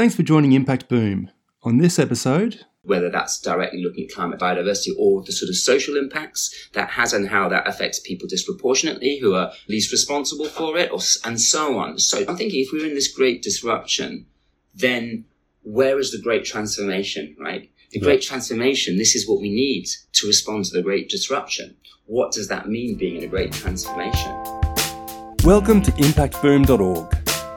Thanks for joining Impact Boom. On this episode, whether that's directly looking at climate biodiversity or the sort of social impacts that has and how that affects people disproportionately who are least responsible for it, or, and so on. So I'm thinking if we're in this great disruption, then where is the great transformation, right? The great transformation, this is what we need to respond to the great disruption. What does that mean being in a great transformation? Welcome to impactboom.org.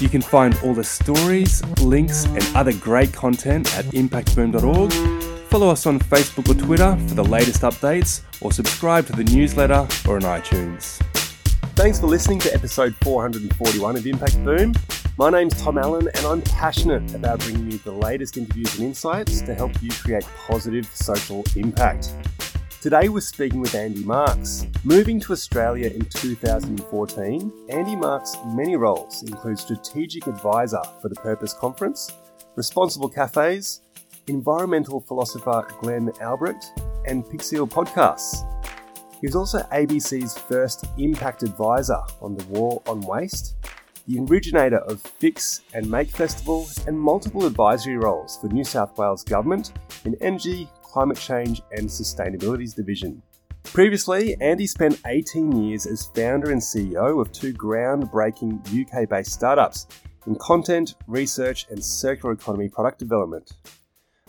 You can find all the stories, links, and other great content at impactboom.org. Follow us on Facebook or Twitter for the latest updates, or subscribe to the newsletter or on iTunes. Thanks for listening to episode 441 of Impact Boom. My name's Tom Allen, and I'm passionate about bringing you the latest interviews and insights to help you create positive social impact. Today we're speaking with Andy Marks. Moving to Australia in 2014, Andy Marks' many roles include strategic advisor for the Purpose Conference, responsible cafes, environmental philosopher Glenn Albrecht, and Pixel Podcasts. He was also ABC's first impact advisor on the war on waste, the originator of Fix and Make Festival, and multiple advisory roles for New South Wales Government in energy, Climate Change and Sustainabilities Division. Previously, Andy spent 18 years as founder and CEO of two groundbreaking UK based startups in content, research, and circular economy product development.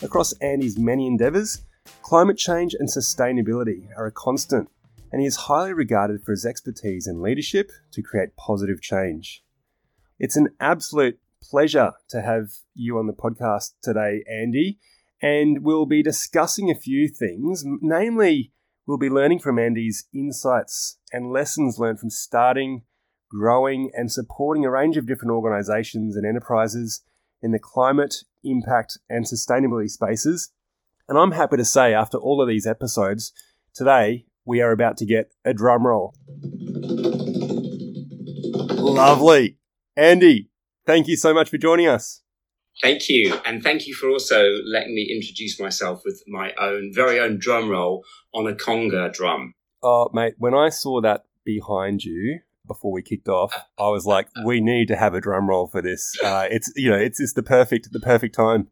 Across Andy's many endeavours, climate change and sustainability are a constant, and he is highly regarded for his expertise and leadership to create positive change. It's an absolute pleasure to have you on the podcast today, Andy and we'll be discussing a few things. Namely, we'll be learning from Andy's insights and lessons learned from starting, growing, and supporting a range of different organizations and enterprises in the climate, impact, and sustainability spaces. And I'm happy to say, after all of these episodes, today we are about to get a drum roll. Lovely. Andy, thank you so much for joining us. Thank you. And thank you for also letting me introduce myself with my own very own drum roll on a conga drum. Oh, mate, when I saw that behind you before we kicked off, I was like, we need to have a drum roll for this. Uh, it's, you know, it's, it's the perfect, the perfect time.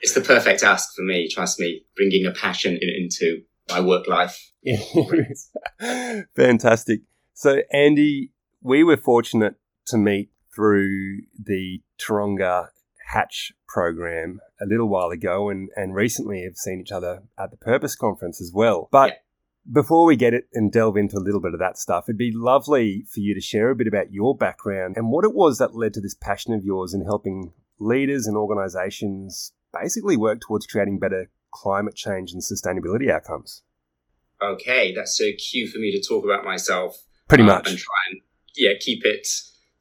It's the perfect ask for me, trust me, bringing a passion in, into my work life. Fantastic. So, Andy, we were fortunate to meet through the Taronga Hatch program a little while ago and, and recently have seen each other at the Purpose Conference as well. But yeah. before we get it and delve into a little bit of that stuff, it'd be lovely for you to share a bit about your background and what it was that led to this passion of yours in helping leaders and organizations basically work towards creating better climate change and sustainability outcomes. Okay, that's so cue for me to talk about myself. Pretty um, much. and try and yeah, keep it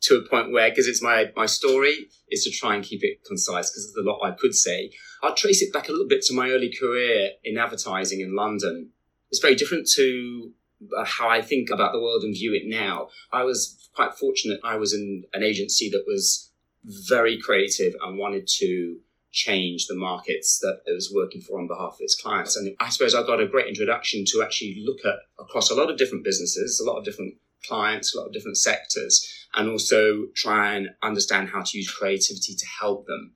to a point where, because it's my, my story, is to try and keep it concise because there's a lot I could say. I'll trace it back a little bit to my early career in advertising in London. It's very different to uh, how I think about the world and view it now. I was quite fortunate. I was in an agency that was very creative and wanted to change the markets that it was working for on behalf of its clients. And I suppose I got a great introduction to actually look at across a lot of different businesses, a lot of different clients, a lot of different sectors, and also try and understand how to use creativity to help them.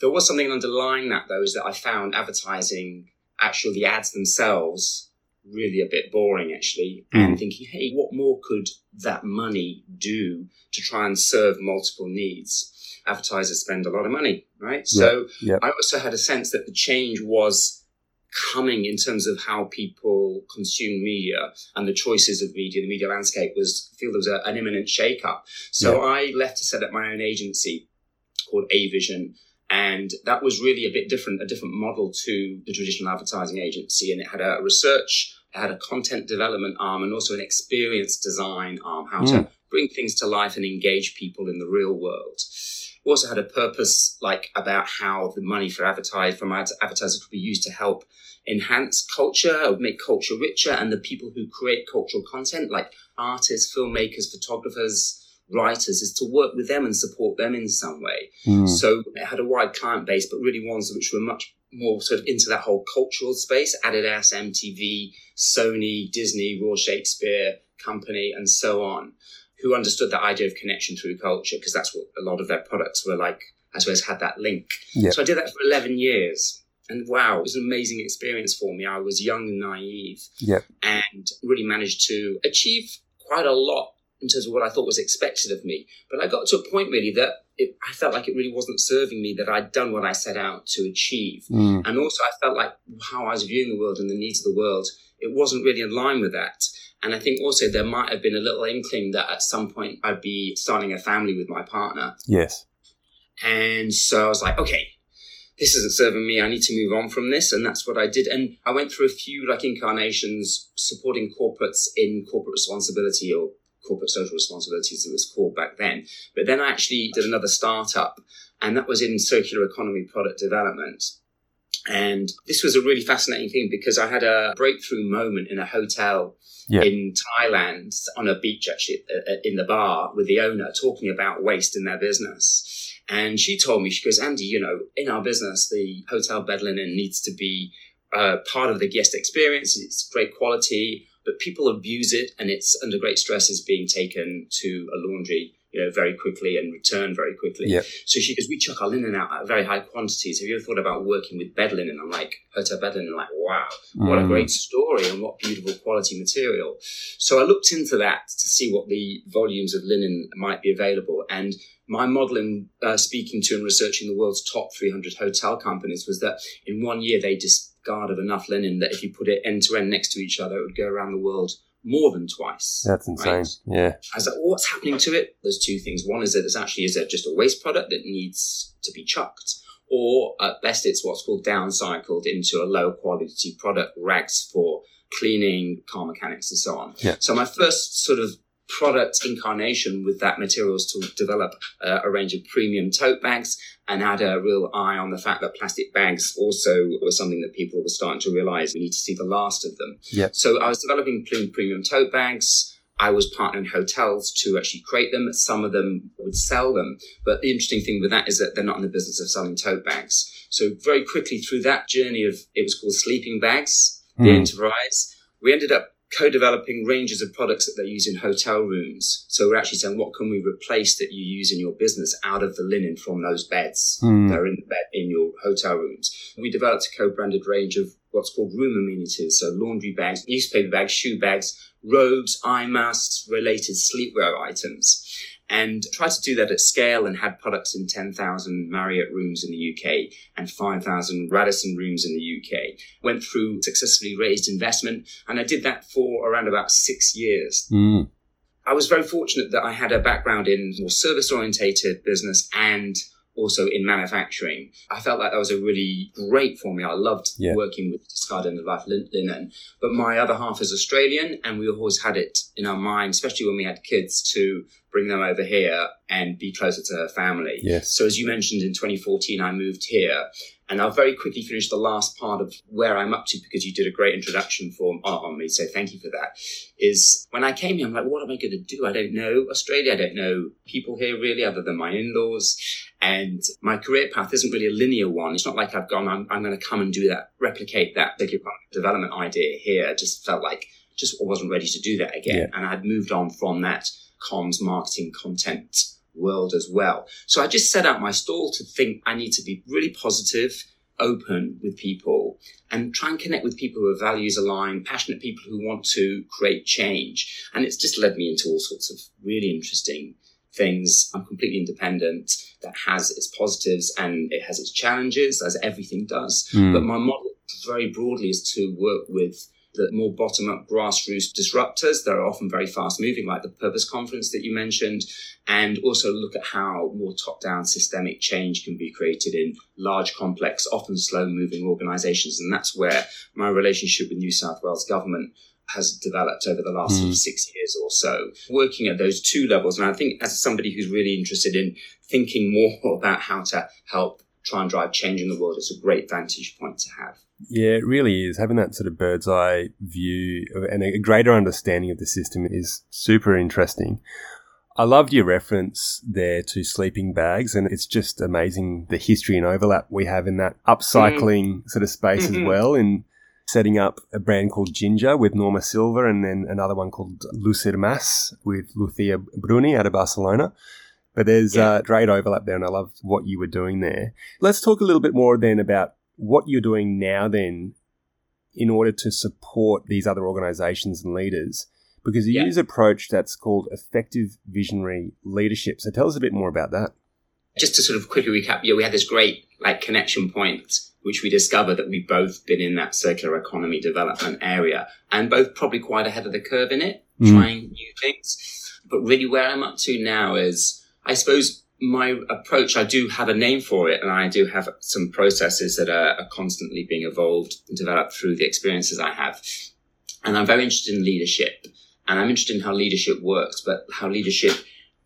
There was something underlying that though, is that I found advertising, actually the ads themselves, really a bit boring actually, mm. and thinking, hey, what more could that money do to try and serve multiple needs? Advertisers spend a lot of money, right? Yeah, so yeah. I also had a sense that the change was coming in terms of how people consume media and the choices of media, the media landscape was feel there was a, an imminent shake-up. So yeah. I left to set up my own agency called A Vision. And that was really a bit different, a different model to the traditional advertising agency. And it had a research, it had a content development arm, and also an experience design arm, how mm. to bring things to life and engage people in the real world. Also had a purpose like about how the money for advertise from advertisers could be used to help enhance culture, make culture richer, and the people who create cultural content, like artists, filmmakers, photographers, writers, is to work with them and support them in some way. Mm. So it had a wide client base, but really ones which were much more sort of into that whole cultural space, Adidas, MTV, Sony, Disney, Royal Shakespeare Company, and so on, who understood that idea of connection through culture, because that's what a lot of their products were like, I suppose, had that link. Yep. So I did that for 11 years. And wow, it was an amazing experience for me. I was young and naive yep. and really managed to achieve quite a lot in terms of what I thought was expected of me. But I got to a point really that it, I felt like it really wasn't serving me, that I'd done what I set out to achieve. Mm. And also I felt like how I was viewing the world and the needs of the world, it wasn't really in line with that. And I think also there might have been a little inkling that at some point I'd be starting a family with my partner. Yes. And so I was like, okay, this isn't serving me. I need to move on from this. And that's what I did. And I went through a few like incarnations supporting corporates in corporate responsibility or corporate social responsibility as it was called back then. But then I actually did another startup and that was in circular economy product development. And this was a really fascinating thing because I had a breakthrough moment in a hotel yeah. in Thailand on a beach, actually, in the bar with the owner talking about waste in their business. And she told me, she goes, Andy, you know, in our business, the hotel bed linen needs to be uh, part of the guest experience. It's great quality, but people abuse it and it's under great stress is being taken to a laundry you know, very quickly and return very quickly. Yep. So she goes, we chuck our linen out at very high quantities. Have you ever thought about working with bed linen? I'm like, hotel bed linen. I'm like, wow, what mm. a great story and what beautiful quality material. So I looked into that to see what the volumes of linen might be available. And my model in uh, speaking to and researching the world's top 300 hotel companies was that in one year they discard of enough linen that if you put it end to end next to each other, it would go around the world more than twice. That's insane. Right? Yeah. I was like, well, what's happening to it? There's two things. One is that it's actually is it just a waste product that needs to be chucked, or at best it's what's called downcycled into a low quality product, rags for cleaning, car mechanics, and so on. Yeah. So my first sort of product incarnation with that materials to develop uh, a range of premium tote bags and had a real eye on the fact that plastic bags also were something that people were starting to realize we need to see the last of them. Yep. So I was developing premium tote bags. I was partnering hotels to actually create them. Some of them would sell them. But the interesting thing with that is that they're not in the business of selling tote bags. So very quickly through that journey of, it was called sleeping bags, mm. the hmm. enterprise, we ended up co-developing ranges of products that they use in hotel rooms. So we're actually saying, what can we replace that you use in your business out of the linen from those beds mm. that are in the bed in your hotel rooms? We developed a co-branded range of what's called room amenities, so laundry bags, newspaper bags, shoe bags, robes, eye masks, related sleepwear items and tried to do that at scale and had products in 10,000 Marriott rooms in the UK and 5,000 Radisson rooms in the UK. Went through successfully raised investment and I did that for around about six years. Mm. I was very fortunate that I had a background in more service orientated business and also in manufacturing. I felt like that was a really great for me. I loved yeah. working with discard end of life linen. But my other half is Australian, and we always had it in our mind, especially when we had kids, to bring them over here and be closer to her family. Yes. So as you mentioned, in 2014, I moved here. And I'll very quickly finish the last part of where I'm up to because you did a great introduction for uh, on me. So thank you for that. Is when I came here, I'm like, what am I going to do? I don't know Australia. I don't know people here really, other than my in-laws. And my career path isn't really a linear one. It's not like I've gone, I'm, I'm going to come and do that, replicate that big development idea here. I just felt like just wasn't ready to do that again. Yeah. And I'd moved on from that comms, marketing, content world as well. So I just set out my stall to think I need to be really positive, open with people and try and connect with people who are values aligned, passionate people who want to create change. And it's just led me into all sorts of really interesting things. I'm completely independent. That has its positives and it has its challenges, as everything does. Mm. But my model very broadly is to work with the more bottom up grassroots disruptors that are often very fast moving, like the Purpose Conference that you mentioned, and also look at how more top down systemic change can be created in large, complex, often slow moving organizations. And that's where my relationship with New South Wales government has developed over the last mm. sort of six years or so, working at those two levels. And I think as somebody who's really interested in thinking more about how to help try and drive change in the world, it's a great vantage point to have. Yeah, it really is. Having that sort of bird's eye view and a greater understanding of the system is super interesting. I loved your reference there to sleeping bags, and it's just amazing the history and overlap we have in that upcycling mm. sort of space mm-hmm. as well. In setting up a brand called Ginger with Norma Silva, and then another one called Lucir Mas with Lucia Bruni out of Barcelona. But there's yeah. uh, great overlap there, and I love what you were doing there. Let's talk a little bit more then about what you're doing now then in order to support these other organizations and leaders because you yeah. use an approach that's called effective visionary leadership. So tell us a bit more about that. Just to sort of quickly recap, yeah, we had this great like connection point which we discovered that we've both been in that circular economy development area and both probably quite ahead of the curve in it, mm. trying new things. But really where I'm up to now is I suppose my approach, I do have a name for it, and I do have some processes that are, are, constantly being evolved and developed through the experiences I have. And I'm very interested in leadership, and I'm interested in how leadership works, but how leadership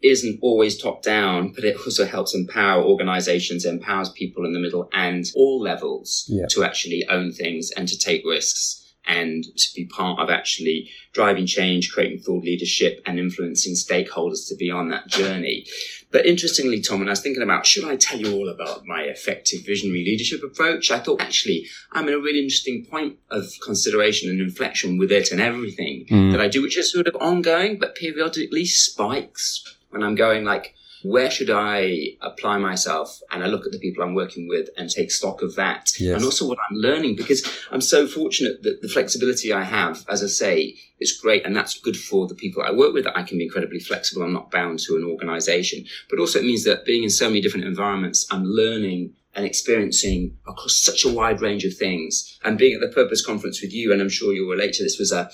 isn't always top down, but it also helps empower organizations, empowers people in the middle and all levels yeah. to actually own things and to take risks and to be part of actually driving change, creating thought leadership and influencing stakeholders to be on that journey. But interestingly, Tom, when I was thinking about should I tell you all about my effective visionary leadership approach, I thought actually I'm in a really interesting point of consideration and inflection with it and everything mm. that I do, which is sort of ongoing, but periodically spikes when I'm going like, where should I apply myself? And I look at the people I'm working with and take stock of that. Yes. And also what I'm learning because I'm so fortunate that the flexibility I have, as I say, is great. And that's good for the people I work with that I can be incredibly flexible. I'm not bound to an organization, but also it means that being in so many different environments, I'm learning and experiencing across such a wide range of things. And being at the Purpose Conference with you, and I'm sure you'll relate to this, was a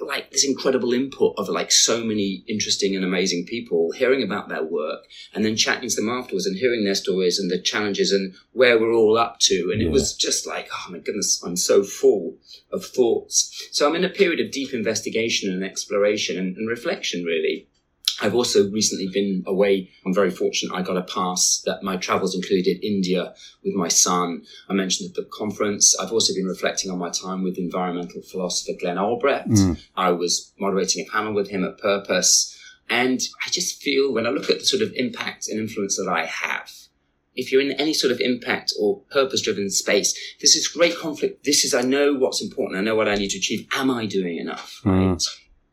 like this incredible input of like so many interesting and amazing people hearing about their work and then chatting to them afterwards and hearing their stories and the challenges and where we're all up to. And yeah. it was just like, oh my goodness, I'm so full of thoughts. So I'm in a period of deep investigation and exploration and, and reflection, really. I've also recently been away. I'm very fortunate. I got a pass that my travels included India with my son. I mentioned at the conference. I've also been reflecting on my time with environmental philosopher Glenn Albrecht. Mm. I was moderating a panel with him at Purpose. And I just feel when I look at the sort of impact and influence that I have, if you're in any sort of impact or purpose driven space, this is great conflict. This is, I know what's important. I know what I need to achieve. Am I doing enough? Mm.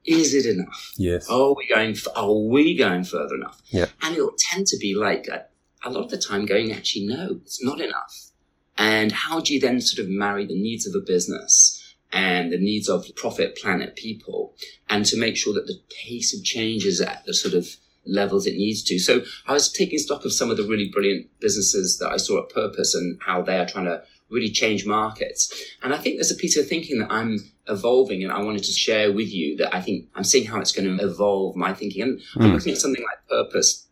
Is it enough? Yes. Are we going? Are we going further enough? Yeah. And it'll tend to be like a, a lot of the time going, actually, no, it's not enough. And how do you then sort of marry the needs of a business and the needs of profit, planet, people, and to make sure that the pace of change is at the sort of levels it needs to. So I was taking stock of some of the really brilliant businesses that I saw at Purpose and how they are trying to really change markets. And I think there's a piece of thinking that I'm evolving and I wanted to share with you that I think I'm seeing how it's going to evolve my thinking. And mm. I'm hmm. looking at something like purpose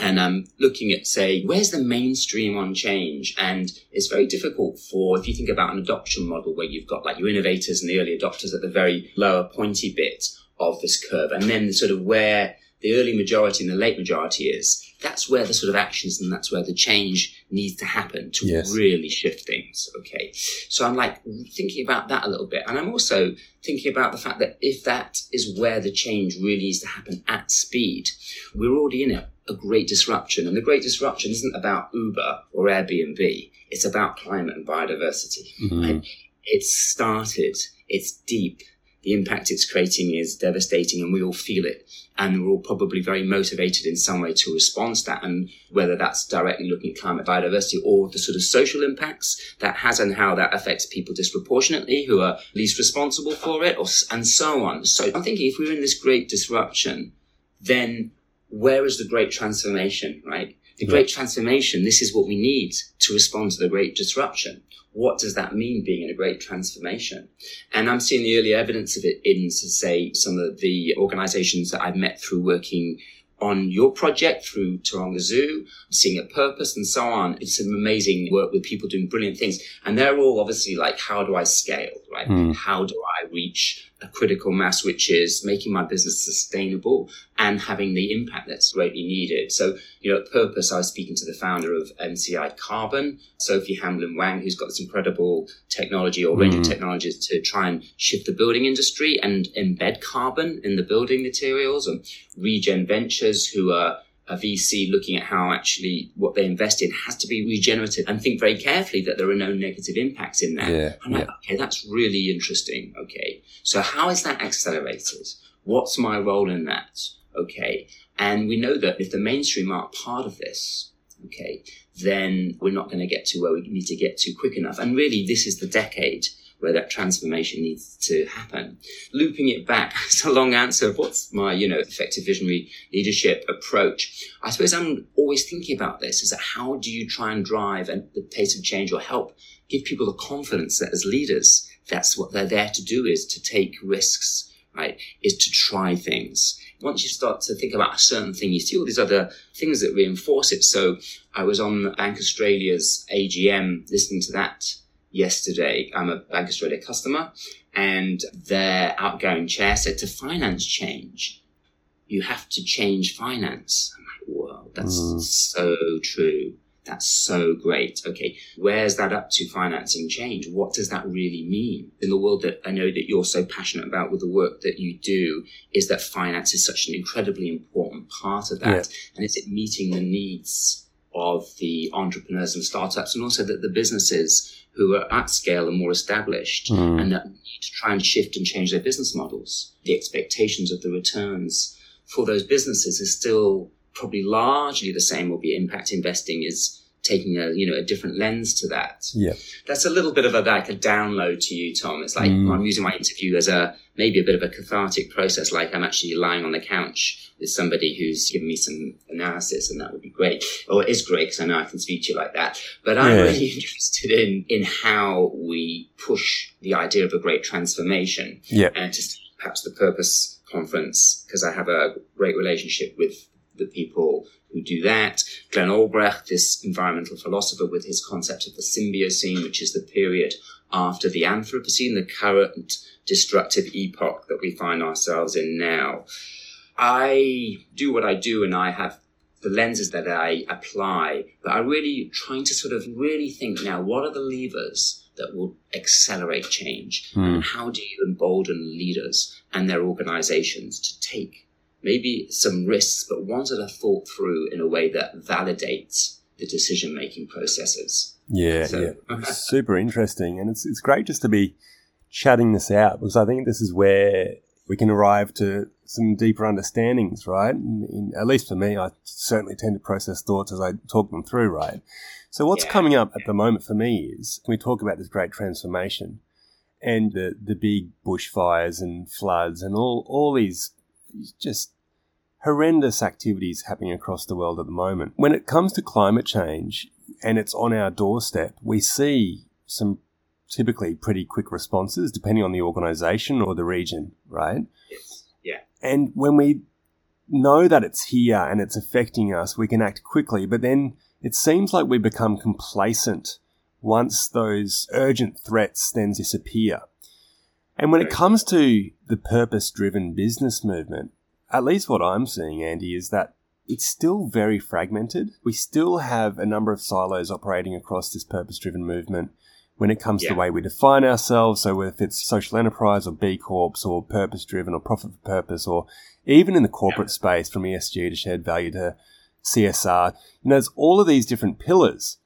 and I'm looking at, say, where's the mainstream on change? And it's very difficult for, if you think about an adoption model where you've got like your innovators and the early adopters at the very lower pointy bit of this curve, and then sort of where the early majority and the late majority is, that's where the sort of actions and that's where the change needs to happen to yes. really shift things. Okay. So I'm like thinking about that a little bit. And I'm also thinking about the fact that if that is where the change really needs to happen at speed, we're already in a, a great disruption. And the great disruption isn't about Uber or Airbnb. It's about climate and biodiversity. Mm-hmm. And it's started. It's deep the impact it's creating is devastating and we all feel it. And we're all probably very motivated in some way to respond to that. And whether that's directly looking at climate biodiversity or the sort of social impacts that has and how that affects people disproportionately who are least responsible for it or, and so on. So I'm thinking if we're in this great disruption, then where is the great transformation, right? The great transformation, this is what we need to respond to the great disruption what does that mean being in a great transformation? And I'm seeing the early evidence of it in, to say, some of the organizations that I've met through working on your project through Taronga Zoo, seeing a purpose and so on. It's some amazing work with people doing brilliant things. And they're all obviously like, how do I scale? right? Mm. How do I reach a critical mass, which is making my business sustainable and having the impact that's greatly needed? So, you know, at Purpose, I was speaking to the founder of MCI Carbon, Sophie Hamblin Wang, who's got this incredible technology or range mm. of technologies to try and shift the building industry and embed carbon in the building materials and Regen Ventures, who are a VC looking at how actually what they invest in has to be regenerative and think very carefully that there are no negative impacts in there. Yeah, I'm like, okay, that's really interesting. Okay. So how is that accelerated? What's my role in that? Okay. And we know that if the mainstream aren't part of this, okay, then we're not going to get to where we need to get to quick enough. And really, this is the decade where that transformation needs to happen. Looping it back, it's a long answer. What's my, you know, effective visionary leadership approach? I suppose I'm always thinking about this is that how do you try and drive and the pace of change or help give people the confidence that as leaders, that's what they're there to do is to take risks, right? Is to try things. Once you start to think about a certain thing, you see all these other things that reinforce it. So I was on Bank Australia's AGM listening to that yesterday. I'm a Bank Australia customer, and their outgoing chair said to finance change, you have to change finance. I'm like, whoa, that's mm. so true. That's so great. Okay, where's that up to financing change? What does that really mean? In the world that I know that you're so passionate about with the work that you do, is that finance is such an incredibly important part of that. Yeah. And is it meeting the needs of the entrepreneurs and startups and also that the businesses who are at scale and more established mm. and that need to try and shift and change their business models. The expectations of the returns for those businesses is still probably largely the same, will be impact investing is taking a you know a different lens to that. Yeah, that's a little bit of a like a download to you, Tom. It's like mm. I'm using my interview as a maybe a bit of a cathartic process, like I'm actually lying on the couch with somebody who's giving me some analysis, and that would be great. Or it is great because I know I can speak to you like that. But I'm yeah. really interested in in how we push the idea of a great transformation. Yeah, and just perhaps the purpose conference because I have a great relationship with the people who do that. Glenn Albrecht, this environmental philosopher with his concept of the Symbiocene, which is the period after the Anthropocene, the current destructive epoch that we find ourselves in now. I do what I do and I have the lenses that I apply, but I'm really trying to sort of really think now, what are the levers that will accelerate change? Mm. And how do you embolden leaders and their organizations to take maybe some risks, but ones that are thought through in a way that validates the decision making processes. Yeah, so. yeah. Super interesting. And it's, it's great just to be chatting this out because I think this is where we can arrive to some deeper understandings, right? In, in, at least for me, I certainly tend to process thoughts as I talk them through, right? So what's yeah, coming up at the moment for me is we talk about this great transformation and the, the big bushfires and floods and all, all these just horrendous activities happening across the world at the moment. When it comes to climate change and it's on our doorstep, we see some typically pretty quick responses depending on the organization or the region, right? Yes. Yeah. And when we know that it's here and it's affecting us, we can act quickly, but then it seems like we become complacent once those urgent threats then disappear. And when it comes to the purpose driven business movement, at least what I'm seeing, Andy, is that it's still very fragmented. We still have a number of silos operating across this purpose driven movement when it comes yeah. to the way we define ourselves. So if it's social enterprise or B Corps or purpose driven or profit for purpose or even in the corporate yeah. space from ESG to shared value to CSR, you know, there's all of these different pillars.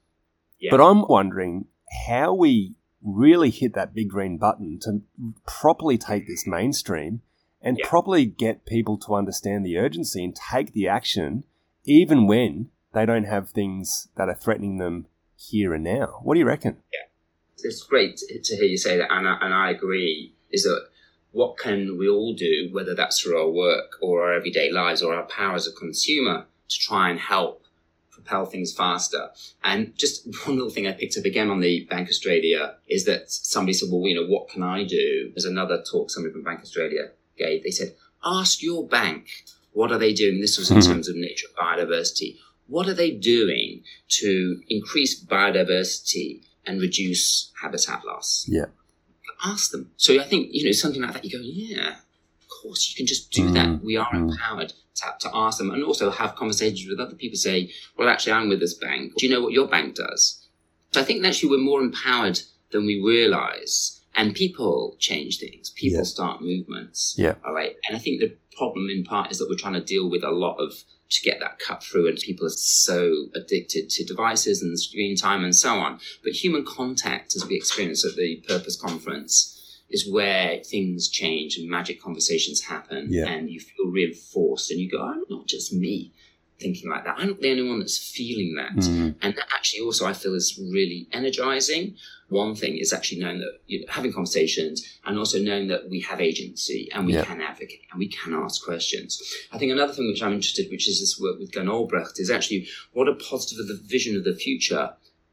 Yeah. But I'm wondering how we really hit that big green button to properly take this mainstream and yeah. properly get people to understand the urgency and take the action, even when they don't have things that are threatening them here and now. What do you reckon? Yeah, it's great to hear you say that, and I, and I agree. Is that what can we all do, whether that's through our work or our everyday lives or our power as a consumer, to try and help propel things faster. And just one little thing I picked up again on the Bank Australia is that somebody said, well, you know, what can I do? There's another talk somebody from Bank Australia gave. They said, ask your bank, what are they doing? This was in mm-hmm. terms of nature biodiversity. What are they doing to increase biodiversity and reduce habitat loss? Yeah. ask them. So I think, you know, something like that, you go, yeah, course, you can just do Mm, that. We are mm. empowered to, to ask them and also have conversations with other people. Say, well, actually, I'm with this bank. Do you know what your bank does? So I think actually we're more empowered than we realize. And people change things. People Yeah. start movements. Yeah. All right. And I think the problem in part is that we're trying to deal with a lot of to get that cut through and people are so addicted to devices and screen time and so on. But human contact, as we experienced at the Purpose Conference, is where things change and magic conversations happen Yeah. and you feel reinforced and you go, I'm not just me thinking like that. I'm not the only one that's feeling that. Mm. And that actually also I feel is really energizing. One thing is actually knowing that you know, having conversations and also knowing that we have agency and we Yeah. can advocate and we can ask questions. I think another thing which I'm interested, which is this work with Glenn Albrecht, is actually what a positive of the vision of the future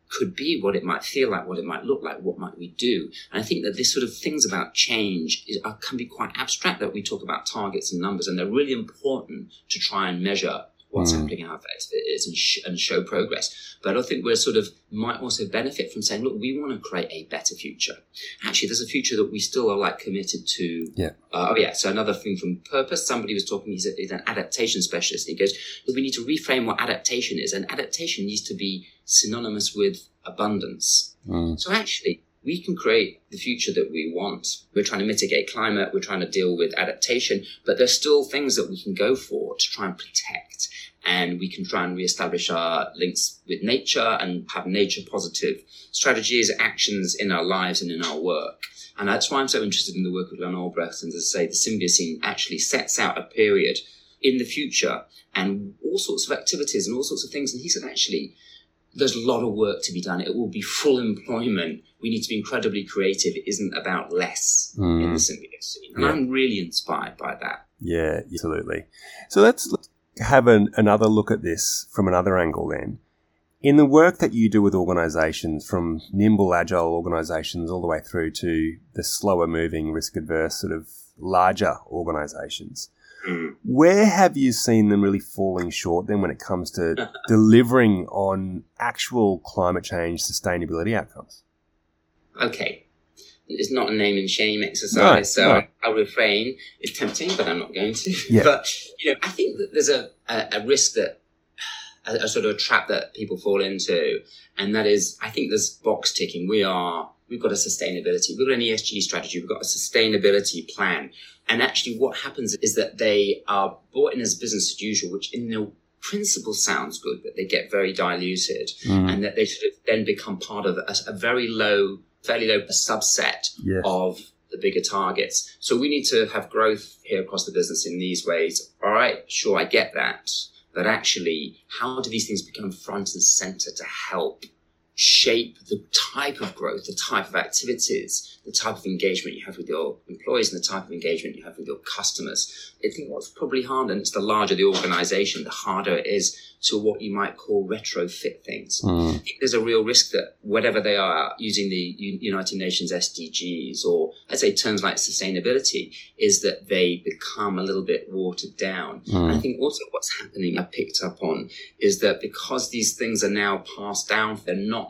could be, what it might feel like, what it might look like, what might we do. And I think that this sort of things about change is, are, can be quite abstract. That we talk about targets and numbers, and they're really important to try and measure what's Mm. happening, effective it is, and, sh- and show progress. But I think we're sort of might also benefit from saying, look, we want to create a better future. Actually, there's a future that we still are like committed to. Yeah. Uh, oh yeah. So another thing from purpose. Somebody was talking. He's, a, he's an adaptation specialist. He goes, we need to reframe what adaptation is, and adaptation needs to be synonymous with abundance. Mm. So actually, we can create the future that we want. We're trying to mitigate climate, we're trying to deal with adaptation, but there's still things that we can go for to try and protect. And we can try and reestablish our links with nature and have nature positive strategies, actions in our lives and in our work. And that's why I'm so interested in the work of Glenn Albrecht. And as I say, the Symbiocene actually sets out a period in the future and all sorts of activities and all sorts of things. And he said, actually, there's a lot of work to be done. It will be full employment. We need to be incredibly creative. It isn't about less in the Mm. Symbiocene. And Yeah. I'm really inspired by that. Yeah, absolutely. So let's let's have an, another look at this from another angle then. In the work that you do with organizations, from nimble, agile organizations all the way through to the slower moving, risk adverse, sort of larger organizations, Mm. where have you seen them really falling short then when it comes to delivering on actual climate change sustainability outcomes? Okay. It's not a name and shame exercise, so no. I'll refrain. It's tempting, but I'm not going to. Yeah. But you know, I think that there's a, a, a risk that a, a sort of a trap that people fall into, and that is, I think there's box ticking. We are, we've got a sustainability, we've got an ESG strategy, we've got a sustainability plan, and actually, what happens is that they are brought in as business as usual, which in the principle sounds good, but they get very diluted Mm. and that they sort of then become part of a, a very low, fairly low a subset Yes. of the bigger targets. So we need to have growth here across the business in these ways. All right, sure, I get that. But actually, how do these things become front and center to help shape the type of growth, the type of activities, the type of engagement you have with your employees and the type of engagement you have with your customers? I think what's probably harder, and it's the larger the organization, the harder it is to what you might call retrofit things. Mm. There's a real risk that whatever they are using the United Nations SDGs or let's say terms like sustainability is that they become a little bit watered down. And I Mm. think also what's happening I picked up on is that because these things are now passed down, they're not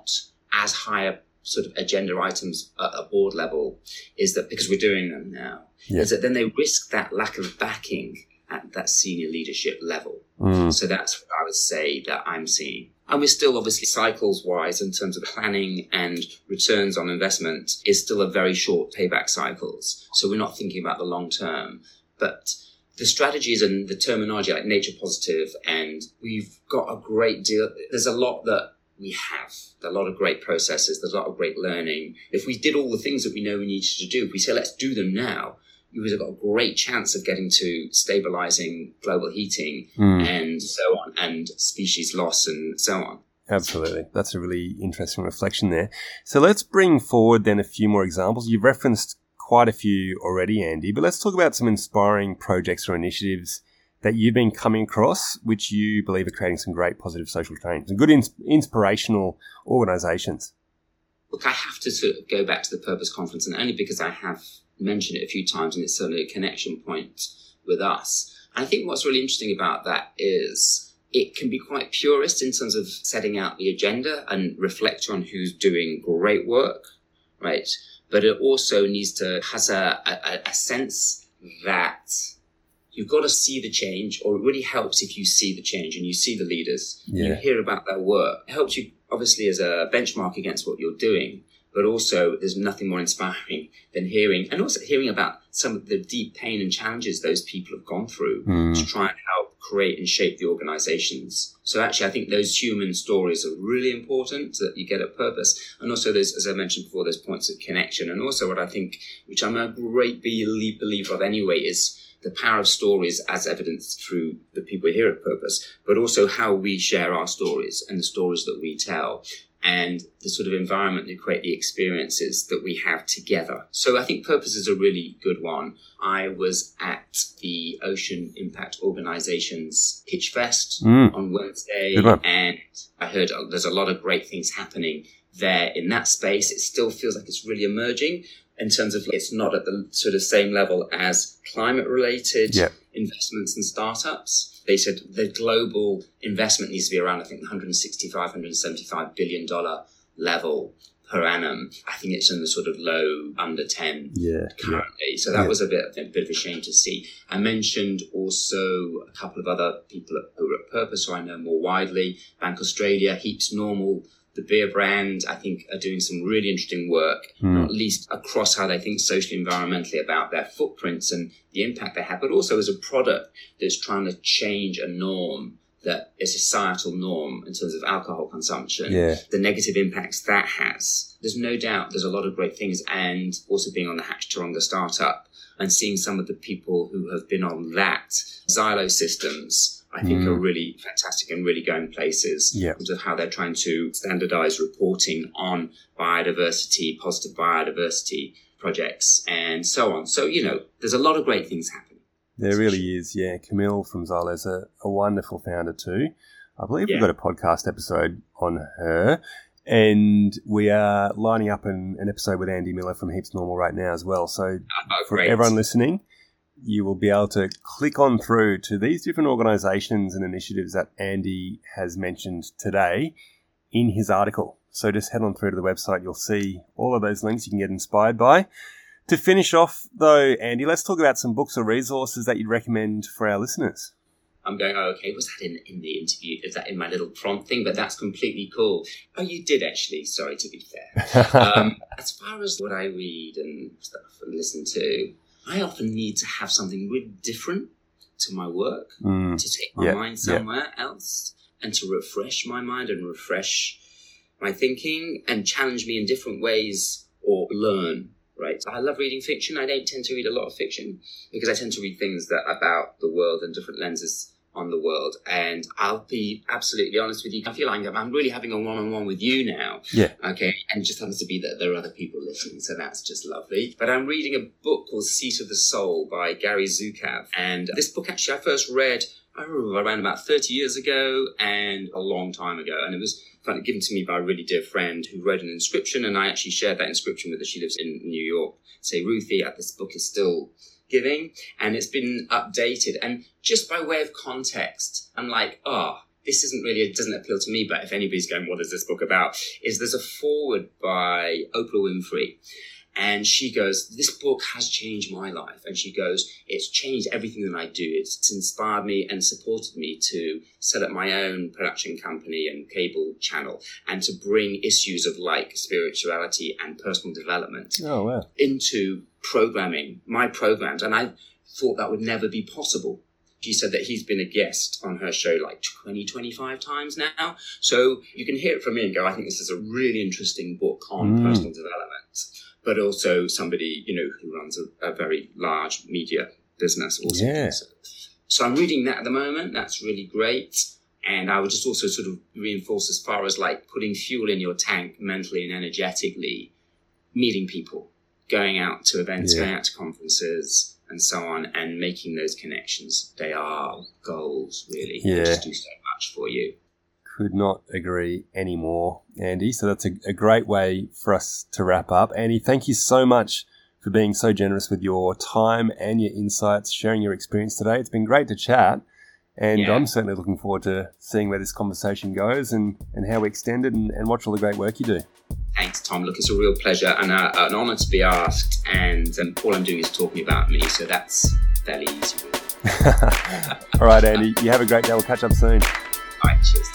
as high a sort of agenda items at a board level is that because we're doing them now, Yeah. is that then they risk that lack of backing at that senior leadership level. Mm. So that's what I would say that I'm seeing. And we're still obviously cycles wise in terms of planning and returns on investment is still a very short payback cycles. So we're not thinking about the long term, but the strategies and the terminology like nature positive and we've got a great deal. There's a lot that we have a lot of great processes. There's a lot of great learning. If we did all the things that we know we needed to do, if we say, let's do them now, we've got a great chance of getting to stabilizing global heating Mm. and so on, and species loss and so on. Absolutely. That's a really interesting reflection there. So let's bring forward then a few more examples. You've referenced quite a few already, Andy, but let's talk about some inspiring projects or initiatives that you've been coming across, which you believe are creating some great positive social change and good ins- inspirational organizations. Look, I have to sort of go back to the Purpose Conference, and only because I have mentioned it a few times, and it's certainly a connection point with us. I think what's really interesting about that is it can be quite purist in terms of setting out the agenda and reflect on who's doing great work, right? but it also needs to has a, a, a sense that you've got to see the change, or it really helps if you see the change and you see the leaders, yeah. you hear about their work. It helps you obviously as a benchmark against what you're doing, but also there's nothing more inspiring than hearing and also hearing about some of the deep pain and challenges those people have gone through mm. to try and help create and shape the organizations. So actually, I think those human stories are really important that you get a purpose. And also those, as I mentioned before, those points of connection. And also what I think, which I'm a great believer of anyway, is the power of stories as evidenced through the people here at Purpose, but also how we share our stories and the stories that we tell and the sort of environment that create the experiences that we have together. So I think purpose is a really good one. I was at the Ocean Impact Organization's Pitch Fest mm. on Wednesday and I heard uh, there's a lot of great things happening there in that space. It still feels like it's really emerging in terms of it's not at the sort of same level as climate related investments and startups they said the global investment needs to be around, I think, 165, 175 billion dollar level per annum. I think it's in the sort of low under 10 yeah, currently. Yeah. So that yeah. was a bit, a bit of a shame to see. I mentioned also a couple of other people who are at Purpose, who I know more widely. Bank Australia, Heaps Normal, the beer brand, I think, are doing some really interesting work, mm. not least across how they think socially, environmentally about their footprints and the impact they have, but also as a product that's trying to change a norm that a societal norm in terms of alcohol consumption, yeah. the negative impacts that has. There's no doubt there's a lot of great things, and also being on the Hatch Taronga startup and seeing some of the people who have been on that Xylo systems I think mm. are really fantastic and really going places yeah. in terms of how they're trying to standardize reporting on biodiversity, positive biodiversity projects, and so on. So, you know, there's a lot of great things happening. There really is, yeah. Camille from Xylo is a, a wonderful founder too. I believe yeah. we've got a podcast episode on her. And we are lining up an, an episode with Andy Miller from Heaps Normal right now as well. So, oh, for everyone listening, you will be able to click on through to these different organizations and initiatives that Andy has mentioned today in his article. So just head on through to the website. You'll see all of those links you can get inspired by. To finish off, though, Andy, let's talk about some books or resources that you'd recommend for our listeners. I'm going, oh, okay, was that in, in the interview? Is that in my little prompt thing? But that's completely cool. Oh, you did actually. Sorry to be fair. um, as far as what I read and stuff and listen to, I often need to have something really different to my work mm. to take my mind somewhere else and to refresh my mind and refresh my thinking and challenge me in different ways or learn right? I love reading fiction. I don't tend to read a lot of fiction because i tend to read things that about the world and different lenses on the world. And I'll be absolutely honest with you. I feel like I'm really having a one on one with you now. Yeah. Okay. And it just happens to be that there are other people listening. So that's just lovely. But I'm reading a book called Seat of the Soul by Gary Zukav. And this book actually I first read I remember around about 30 years ago and a long time ago. And it was given to me by a really dear friend who wrote an inscription. And I actually shared that inscription with her. She lives in New York. Say, Ruthie, this book is still giving and it's been updated. And just by way of context, I'm like, oh, this isn't really, it doesn't appeal to me, but if anybody's going, what is this book about? Is there's a forward by Oprah Winfrey and she goes, This book has changed my life. And she goes, It's changed everything that I do. It's, it's, inspired me and supported me to set up my own production company and cable channel and to bring issues of like spirituality and personal development oh, wow. into programming, my programs. And I thought that would never be possible. She said that he's been a guest on her show like 20, 25 times now. So you can hear it from me and go, I think this is a really interesting book on mm. personal development but also somebody you know who runs a, a very large media business. Also, yeah. So, so I'm reading that at the moment. That's really great. And I would just also sort of reinforce as far as like putting fuel in your tank mentally and energetically, meeting people, going out to events, yeah. going out to conferences, and so on, and making those connections. They are goals, really. Yeah. They just do so much for you could not agree anymore, Andy. So that's a, a, great way for us to wrap up. Andy, thank you so much for being so generous with your time and your insights, sharing your experience today. It's been great to chat. And Yeah. I'm certainly looking forward to seeing where this conversation goes and, and how we extend it and, and watch all the great work you do. Thanks, Tom. Look, it's a real pleasure and uh, an honour to be asked. And um, all I'm doing is talking about me, so that's fairly easy. all right, Andy, you have a great day. We'll catch up soon. All right, cheers.